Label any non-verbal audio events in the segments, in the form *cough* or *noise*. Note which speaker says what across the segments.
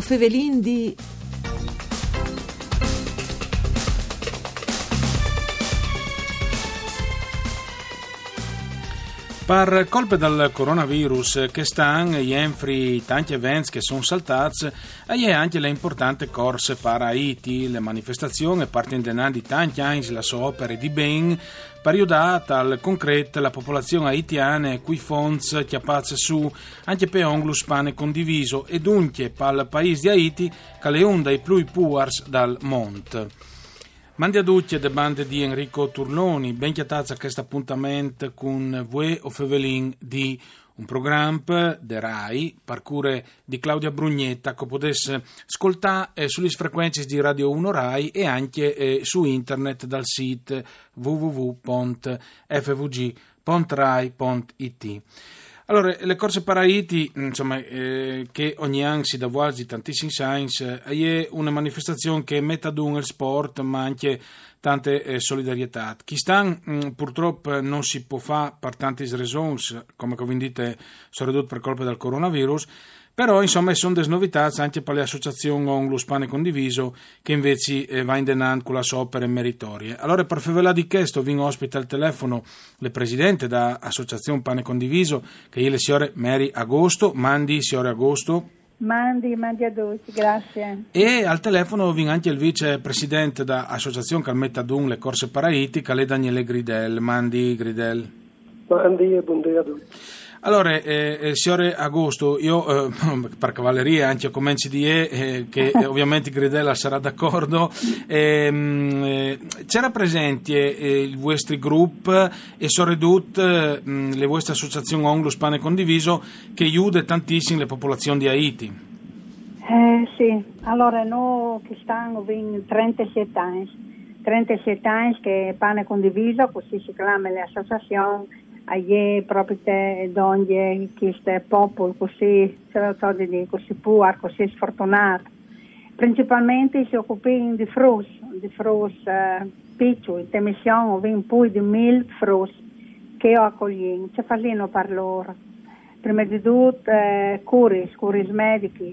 Speaker 1: O Fevelin di...
Speaker 2: Per colpe del coronavirus che stanno gli enfri tanti eventi che sono saltati e anche le importanti corse para Haiti, le manifestazioni partendo di tanti anni la sua opera di ben per aiutare al concreto la popolazione haitiana cui fonds chiappazze su anche per onglus pane condiviso e dunque per paese di Haiti che le onde i più puars dal monte. Mandi a tutti le bande di Enrico Turloni, ben chiatazza a questo appuntamento con Vue o Fevelin di un programma de RAI, parcure di Claudia Brugnetta, che potesse ascoltare eh, sulle frequenze di Radio 1 RAI e anche eh, su internet dal sito www.fvg.rai.it. Allora, le corse Paraiti, insomma, eh, che ogni anno si dà quasi tantissimi science, è una manifestazione che mette ad un il sport, ma anche tante eh, solidarietà. Chi sta, mh, purtroppo, non si può fare per tante ragioni, come vi dite, sono ridotte per colpa del coronavirus, però, insomma, sono delle novità anche per le associazioni Onglus Pane Condiviso che invece eh, va in denant con le sue opere meritorie. Allora, per favela di questo, vi ospita al telefono le presidente da Associazione Pane Condiviso, che è le signore Mary Agosto. Mandi, signore Agosto.
Speaker 3: Mandi, mandi a tutti, grazie.
Speaker 2: E al telefono vi anche il vicepresidente da Associazione Calmetta Dun, le Corse Paraiti, che è Daniele Gridel. Mandi, Gridel.
Speaker 4: Mandi e buongiorno a tutti.
Speaker 2: Allora, eh, eh, signore Agosto, io eh, *laughs* per cavalleria anche commenci di E, eh, che *laughs* ovviamente Gridella sarà d'accordo, ehm, eh, c'era presente eh, il vostro gruppo e sono ridotte le vostre associazioni Onglus Pane Condiviso che aiuta tantissimo le popolazioni di Haiti.
Speaker 3: Eh, sì, allora noi che stiamo in 37 anni, 37 anni che Pane Condiviso, così si chiama le aie proprio te donne questo popolo così, così puro, così sfortunato. Principalmente si occupano di frus, di frus eh, piccoli, di missioni, in più di mille frus che ho accogliamo, ci fanno per loro. Prima di tutto eh, cure, cure mediche,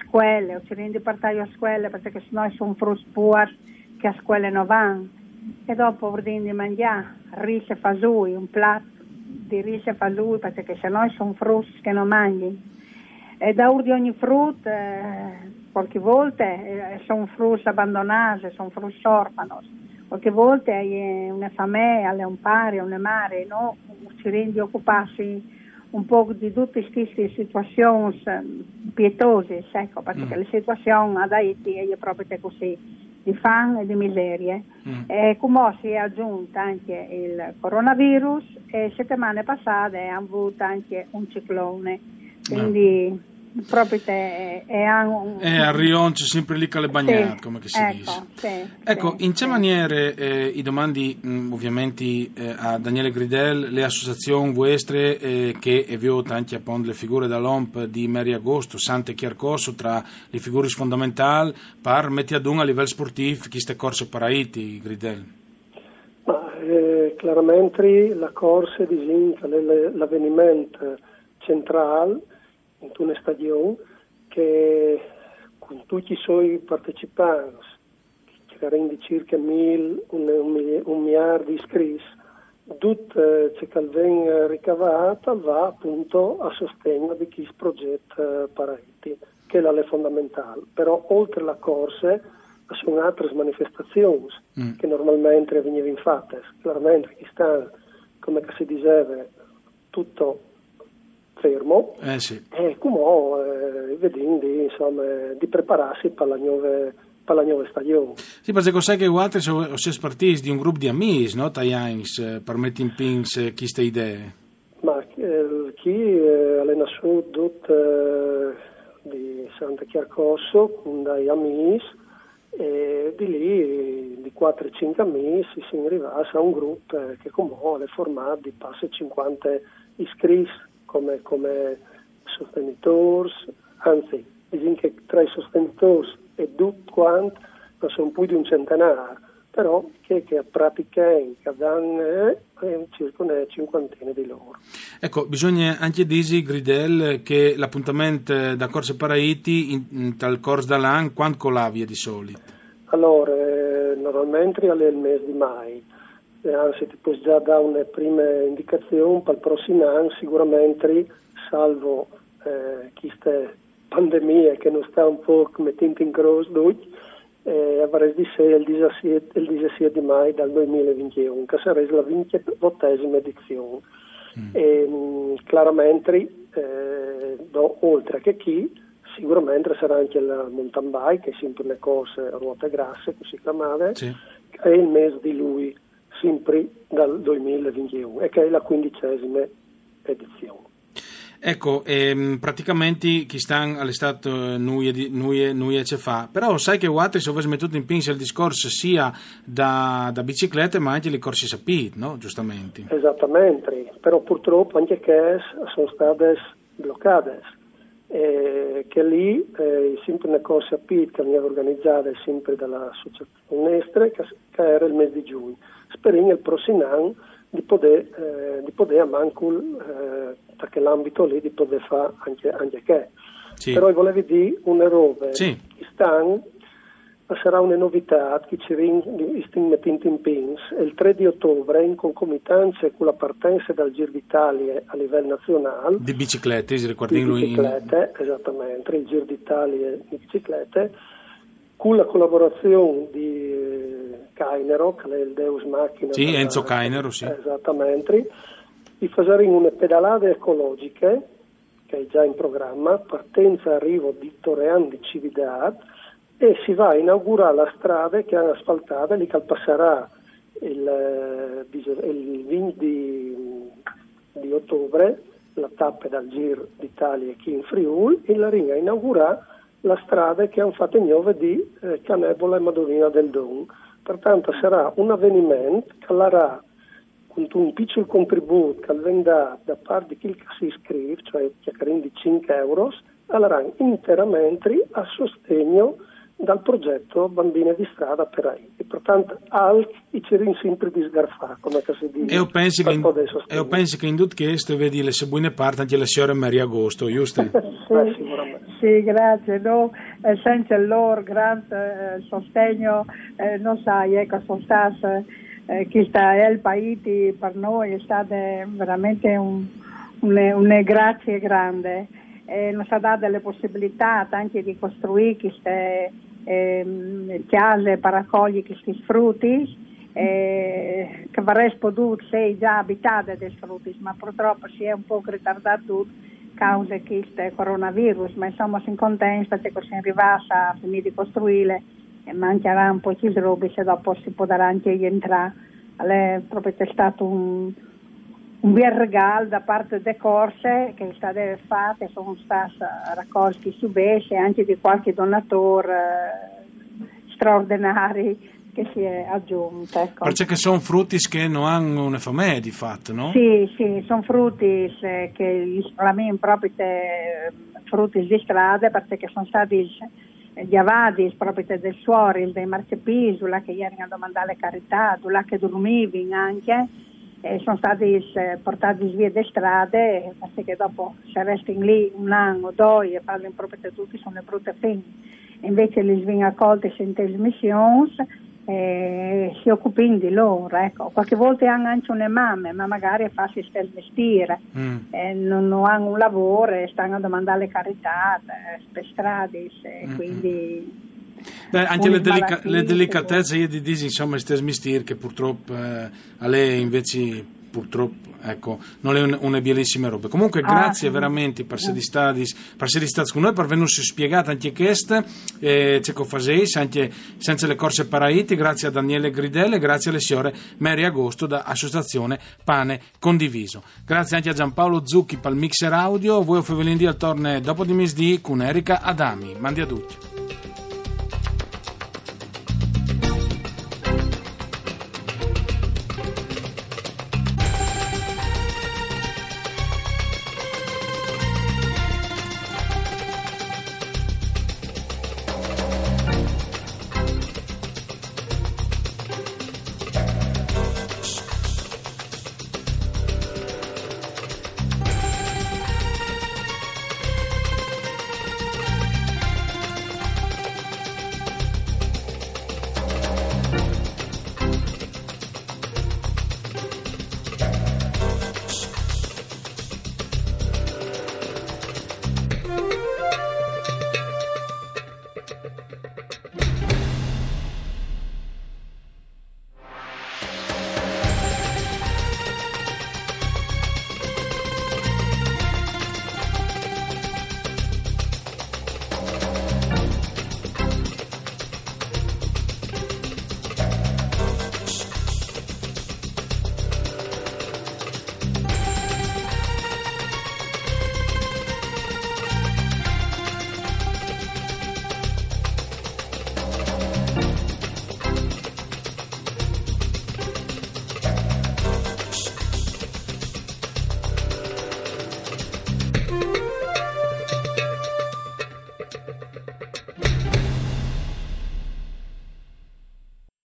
Speaker 3: scuole, ci rendi partire a scuole perché sennò sono frus puri che a scuole non vanno. E dopo ordini di mangiare, riso e fasui, un piatto di riso fa lui perché se no sono frutti che non mangi. E da di ogni frutto, eh, qualche volta eh, sono frutti abbandonati, sono frutti orfani. Qualche volta hai una famiglia, un pari, una mare, no? ci rendi occuparsi un po' di tutte queste situazioni eh, pietose, ecco, perché mm. le situazioni ad Haiti è proprio così di fame e di miserie. Mm. E come si è aggiunto anche il coronavirus e settimane passate hanno avuto anche un ciclone. Quindi no proprio te è un...
Speaker 2: E a Rion c'è sempre lì che le bagnate, sì, come si
Speaker 3: ecco,
Speaker 2: dice.
Speaker 3: Sì,
Speaker 2: ecco,
Speaker 3: sì,
Speaker 2: in che maniere eh, i domandi mh, mm, ovviamente eh, a Daniele Gridel, le associazioni vostre eh, che evito anche appunto le figure dall'OMP di Mary Agosto, Sante Chiarcorso tra le figure fondamentali per mettere ad un a livello sportivo queste corse paraiti, Gridel?
Speaker 4: Ma, eh, chiaramente la corsa disinca l'avvenimento centrale in una stagione che con tutti i suoi partecipanti, che rende circa mil, un, un, un miliardo di iscritti, tutto ciò che viene ricavato va appunto a sostegno di questo progetto eh, Paraiti, che è fondamentale. Però oltre alla corsa ci sono altre manifestazioni mm. che normalmente venivano fatte. Chiaramente qui sta, come si diceva, tutto fermo
Speaker 2: eh sì.
Speaker 4: e come eh, vedendo insomma, di prepararsi per la nuova per la nuova stagione.
Speaker 2: Sì, perché sai che altri sono partiti di un gruppo di amici, no? Tajans, eh, per mettere in pins eh, queste idee.
Speaker 4: Ma eh, chi eh, è nascuto eh, di Santa Chiarcosso con dei amici e di lì di 4-5 amici si è arrivati a un gruppo eh, che comunque è formato di passe 50 iscritti come, come sostenitori, anzi, diciamo che tra i sostenitori e tutti quanti sono più di un centenario, però che, che praticano, che danno eh, circa una cinquantina di loro.
Speaker 2: Ecco, bisogna anche dire, Gridel, che l'appuntamento da Corse Paraiti in, in tal corso dall'anno, quando colavia di solito?
Speaker 4: Allora, eh, normalmente è il mese di mai, eh, anzi ti puoi già dare una prima indicazione per il prossimo anno, sicuramente, salvo eh, queste pandemie che non sta un po' mettendo in croce eh, avrei di sé il 17, il 17 di maggio del 2021, che sarebbe la 28esima edizione. Mm. E, mh, chiaramente, eh, do, oltre che chi, sicuramente sarà anche il mountain bike, che è sempre le corse a ruote grasse, così chiamate, sì. è il mese di lui, sempre dal 2021, e che è la quindicesima edizione.
Speaker 2: Ecco, ehm, praticamente chi stanno all'estate eh, noi, noi, noi ce fa, però sai che Watri se avessi messo in pinza il discorso sia da, da biciclette ma anche le corsi sapiti, no? Giustamente.
Speaker 4: Esattamente, però purtroppo anche che sono state bloccate, eh, che lì eh, sempre una corsa sapiti che veniva organizzata sempre dall'associazione Estre che, che, era il mese di giugno. Speriamo il prossimo anno di poter, eh, di poter a Mancul eh, perché l'ambito lì di poter fare anche, anche che. Sì. Però volevo dire una roba, sì. stanno sarà una novità che ci stiamo mettendo in pins il 3 di ottobre in concomitanza con la partenza dal Giro d'Italia a livello nazionale
Speaker 2: di biciclette, si
Speaker 4: ricordi di biciclette, in... esattamente, il Giro d'Italia di biciclette con la collaborazione di eh, Cainero, che è il Deus Macchina
Speaker 2: sì, Enzo Cainero, sì.
Speaker 4: esattamente di fare una pedalate ecologiche che è già in programma, partenza e arrivo di Torrean di Cividad e si va a inaugurare la strada che hanno asfaltata, lì che passerà il, eh, il 20 di, di, ottobre la tappa dal Giro d'Italia qui in Friuli e la ringa inaugurare la strada che hanno fatto nuove di eh, Canebola e Madonnina del Don. Pertanto sarà un avvenimento che larà con un piccolo contributo che venga da parte di chi si iscrive, cioè di 5 euro, allora interamente a sostegno dal progetto Bambine di strada per AI. E pertanto al i cerin sempre di sgarfare, come si dice.
Speaker 2: E io penso che, in, io penso che in tutto questo vedi le buone parti anche la signora Maria Agosto, giusto? *laughs* sì,
Speaker 3: Beh, sì, grazie. No, eh, senza il loro grande eh, sostegno, eh, non sai, ecco, sono stata eh, questa El Paiti per noi è stata veramente un, una, una grazia grande. Eh, ci ha dato le possibilità anche di costruire queste eh, case per raccogliere questi frutti eh, che avresti potuto essere già abitate dei frutti, ma purtroppo si è un po' ritardato a causa questo coronavirus, ma insomma siamo contenti perché siamo arrivati a finire di costruire e mancherà un po' di robe se dopo si potrà anche entrare. È proprio stato un, un bel regalo da parte delle corse che state fatte, sono state raccolte su Besce e anche di qualche donatore eh, straordinario che si è aggiunto. Ecco.
Speaker 2: Perché sono frutti che non hanno una famiglia di fatto, no?
Speaker 3: Sì, sì, sono frutti che la mia proprio frutti di strada perché sono stati gli avadi proprio del suori, dei marchepisula che ieri hanno domandato le carità, che dormivi anche, sono stati eh, portati via le strade perché dopo se resti lì un anno, due e parli proprio tutti sono le brutte fine. Invece li vengono accolti senza missioni eh, si occupino di loro. Ecco. Qualche volta hanno anche una mamma, ma magari fa si il mestiere, mm. eh, non, non, hanno un lavoro e stanno a domandare le carità eh, per strade, mm. quindi...
Speaker 2: Beh, anche le, delica- le, delicatezze io di dire insomma questi mestieri che purtroppo eh, a lei invece purtroppo ecco, non è un, una bellissima roba. Comunque, ah, grazie veramente per essere stati, per essere stati con noi, per averci spiegato anche questo, eh, ce anche senza le corse paraiti, grazie a Daniele Gridelle, grazie alle signore Mary Agosto da Associazione Pane Condiviso. Grazie anche a Giampaolo Zucchi per il mixer audio, voi Fevelin di al torne dopo di misdì con Erika Adami. Mandi a tutti.